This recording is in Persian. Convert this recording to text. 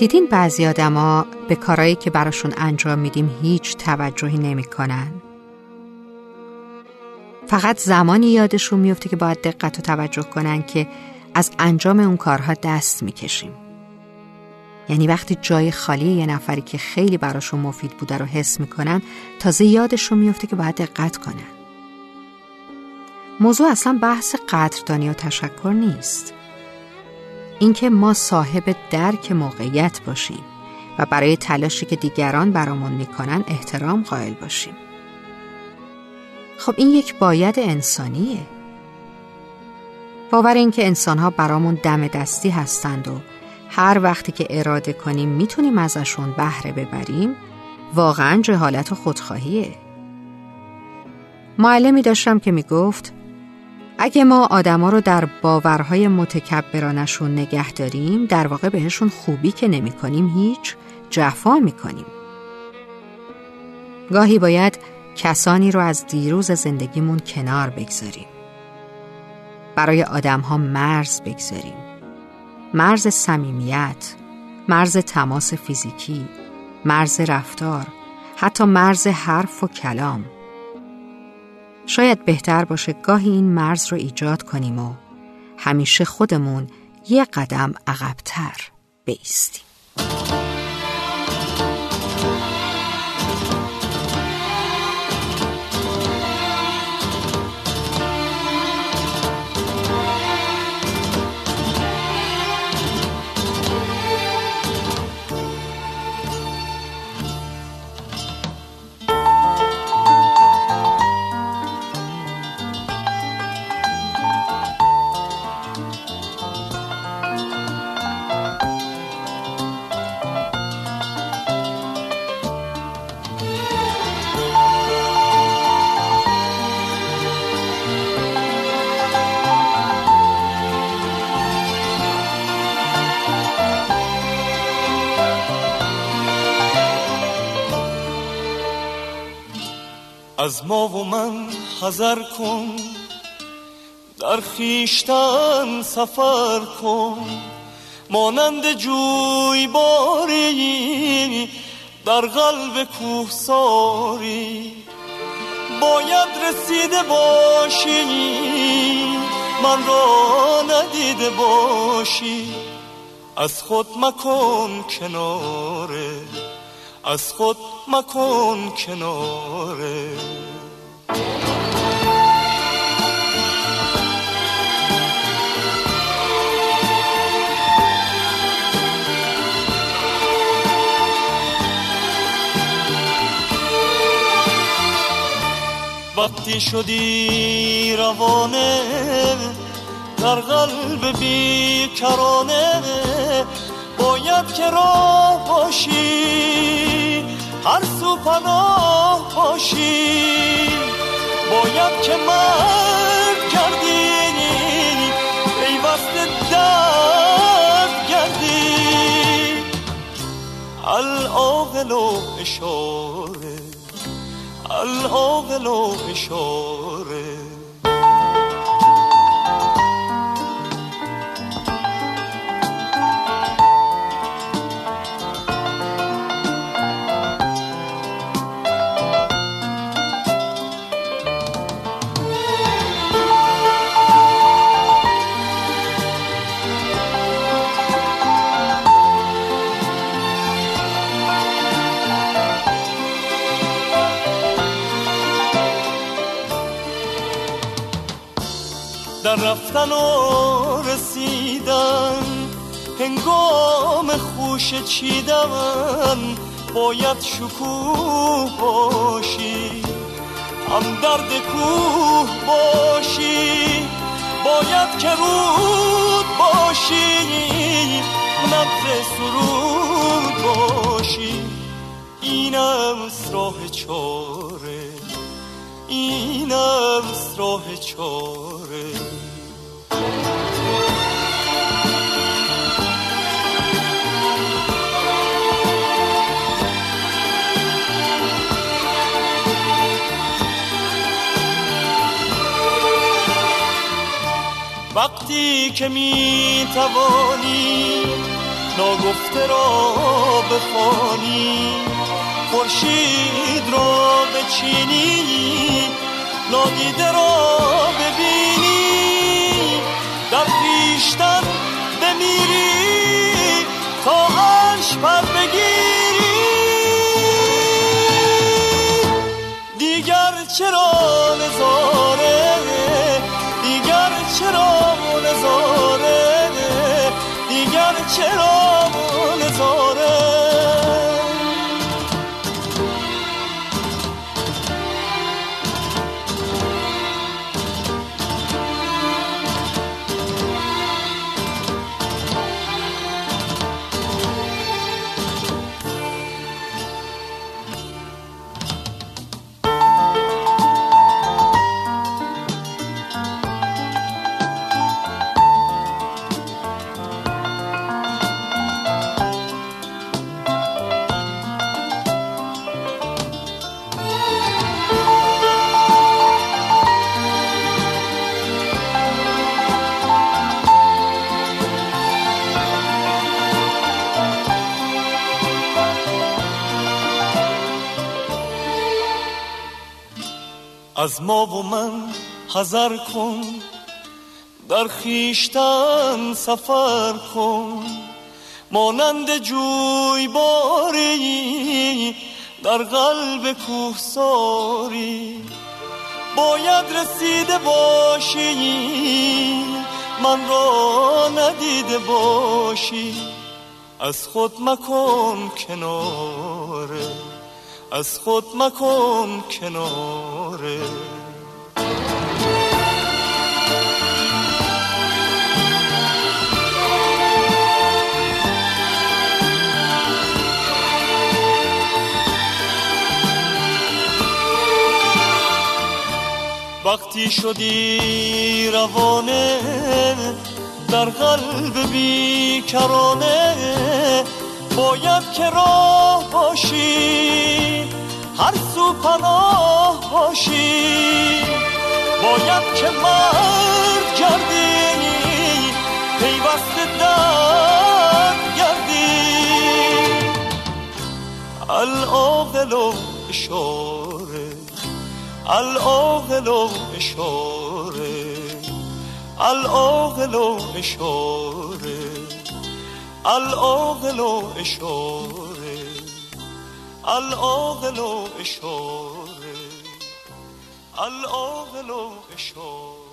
دیدین بعضی آدما به کارایی که براشون انجام میدیم هیچ توجهی نمی‌کنن. فقط زمانی یادشون میفته که باید دقت و توجه کنن که از انجام اون کارها دست می‌کشیم. یعنی وقتی جای خالی یه نفری که خیلی براشون مفید بوده رو حس می‌کنن تازه یادشون میفته که باید دقت کنن. موضوع اصلا بحث قدردانی و تشکر نیست. اینکه ما صاحب درک موقعیت باشیم و برای تلاشی که دیگران برامون می‌کنن احترام قائل باشیم. خب این یک باید انسانیه. باور اینکه انسانها برامون دم دستی هستند و هر وقتی که اراده کنیم می‌تونیم ازشون بهره ببریم واقعا جهالت و خودخواهیه. معلمی داشتم که می‌گفت اگه ما آدما رو در باورهای متکبرانشون نگه داریم در واقع بهشون خوبی که نمی کنیم هیچ جفا می کنیم. گاهی باید کسانی رو از دیروز زندگیمون کنار بگذاریم. برای آدم ها مرز بگذاریم. مرز صمیمیت، مرز تماس فیزیکی، مرز رفتار، حتی مرز حرف و کلام. شاید بهتر باشه گاهی این مرز رو ایجاد کنیم و همیشه خودمون یه قدم عقبتر بیستیم. از ما و من حذر کن. در خیشتن سفر کن. مانند جوی باری در قلب کوه ساری باید رسیده باشی من را ندیده باشی. از خود مکن کناره. از خود مکن کناره وقتی شدی روانه در قلب بیکرانه باید که راه باشی. هر سو پناه باشی. باید که مرد کردی. پیوست درد گردی العاقل و اشاره العاقل و اشاره رفتن و رسیدن. هنگام خوش چیدن باید شکوه باشی. هم درد کوه باشی. باید که رود باشی. نبض سرود باشی. اینم راه چاره. اینم راه چاره. وقتی که می توانی ناگفته را بخوانی خورشید را بچینی نادیده را ببینی در پیشتن بمیری تا عرش پر بگیری. دیگر چرا نظاره؟ دیگر چرا نظاره؟ دیگر چرا از ما و من حذر کن. در خیشتن سفر کن. مانند جوی باری در قلب کوهساری. باید رسیده باشی من را ندیده باشی. از خود مکن کناره از خود مکن کناره وقتی شدی روانه در قلب بیکرانه باید که راه باشی. هر سو پناه باشی. باید که مرد گردی پیوست در گردی. العاقل و اشاره العاقل و اشاره العاقل و اشاره العاقل و اشاره العاقل اشاره العاقل اشاره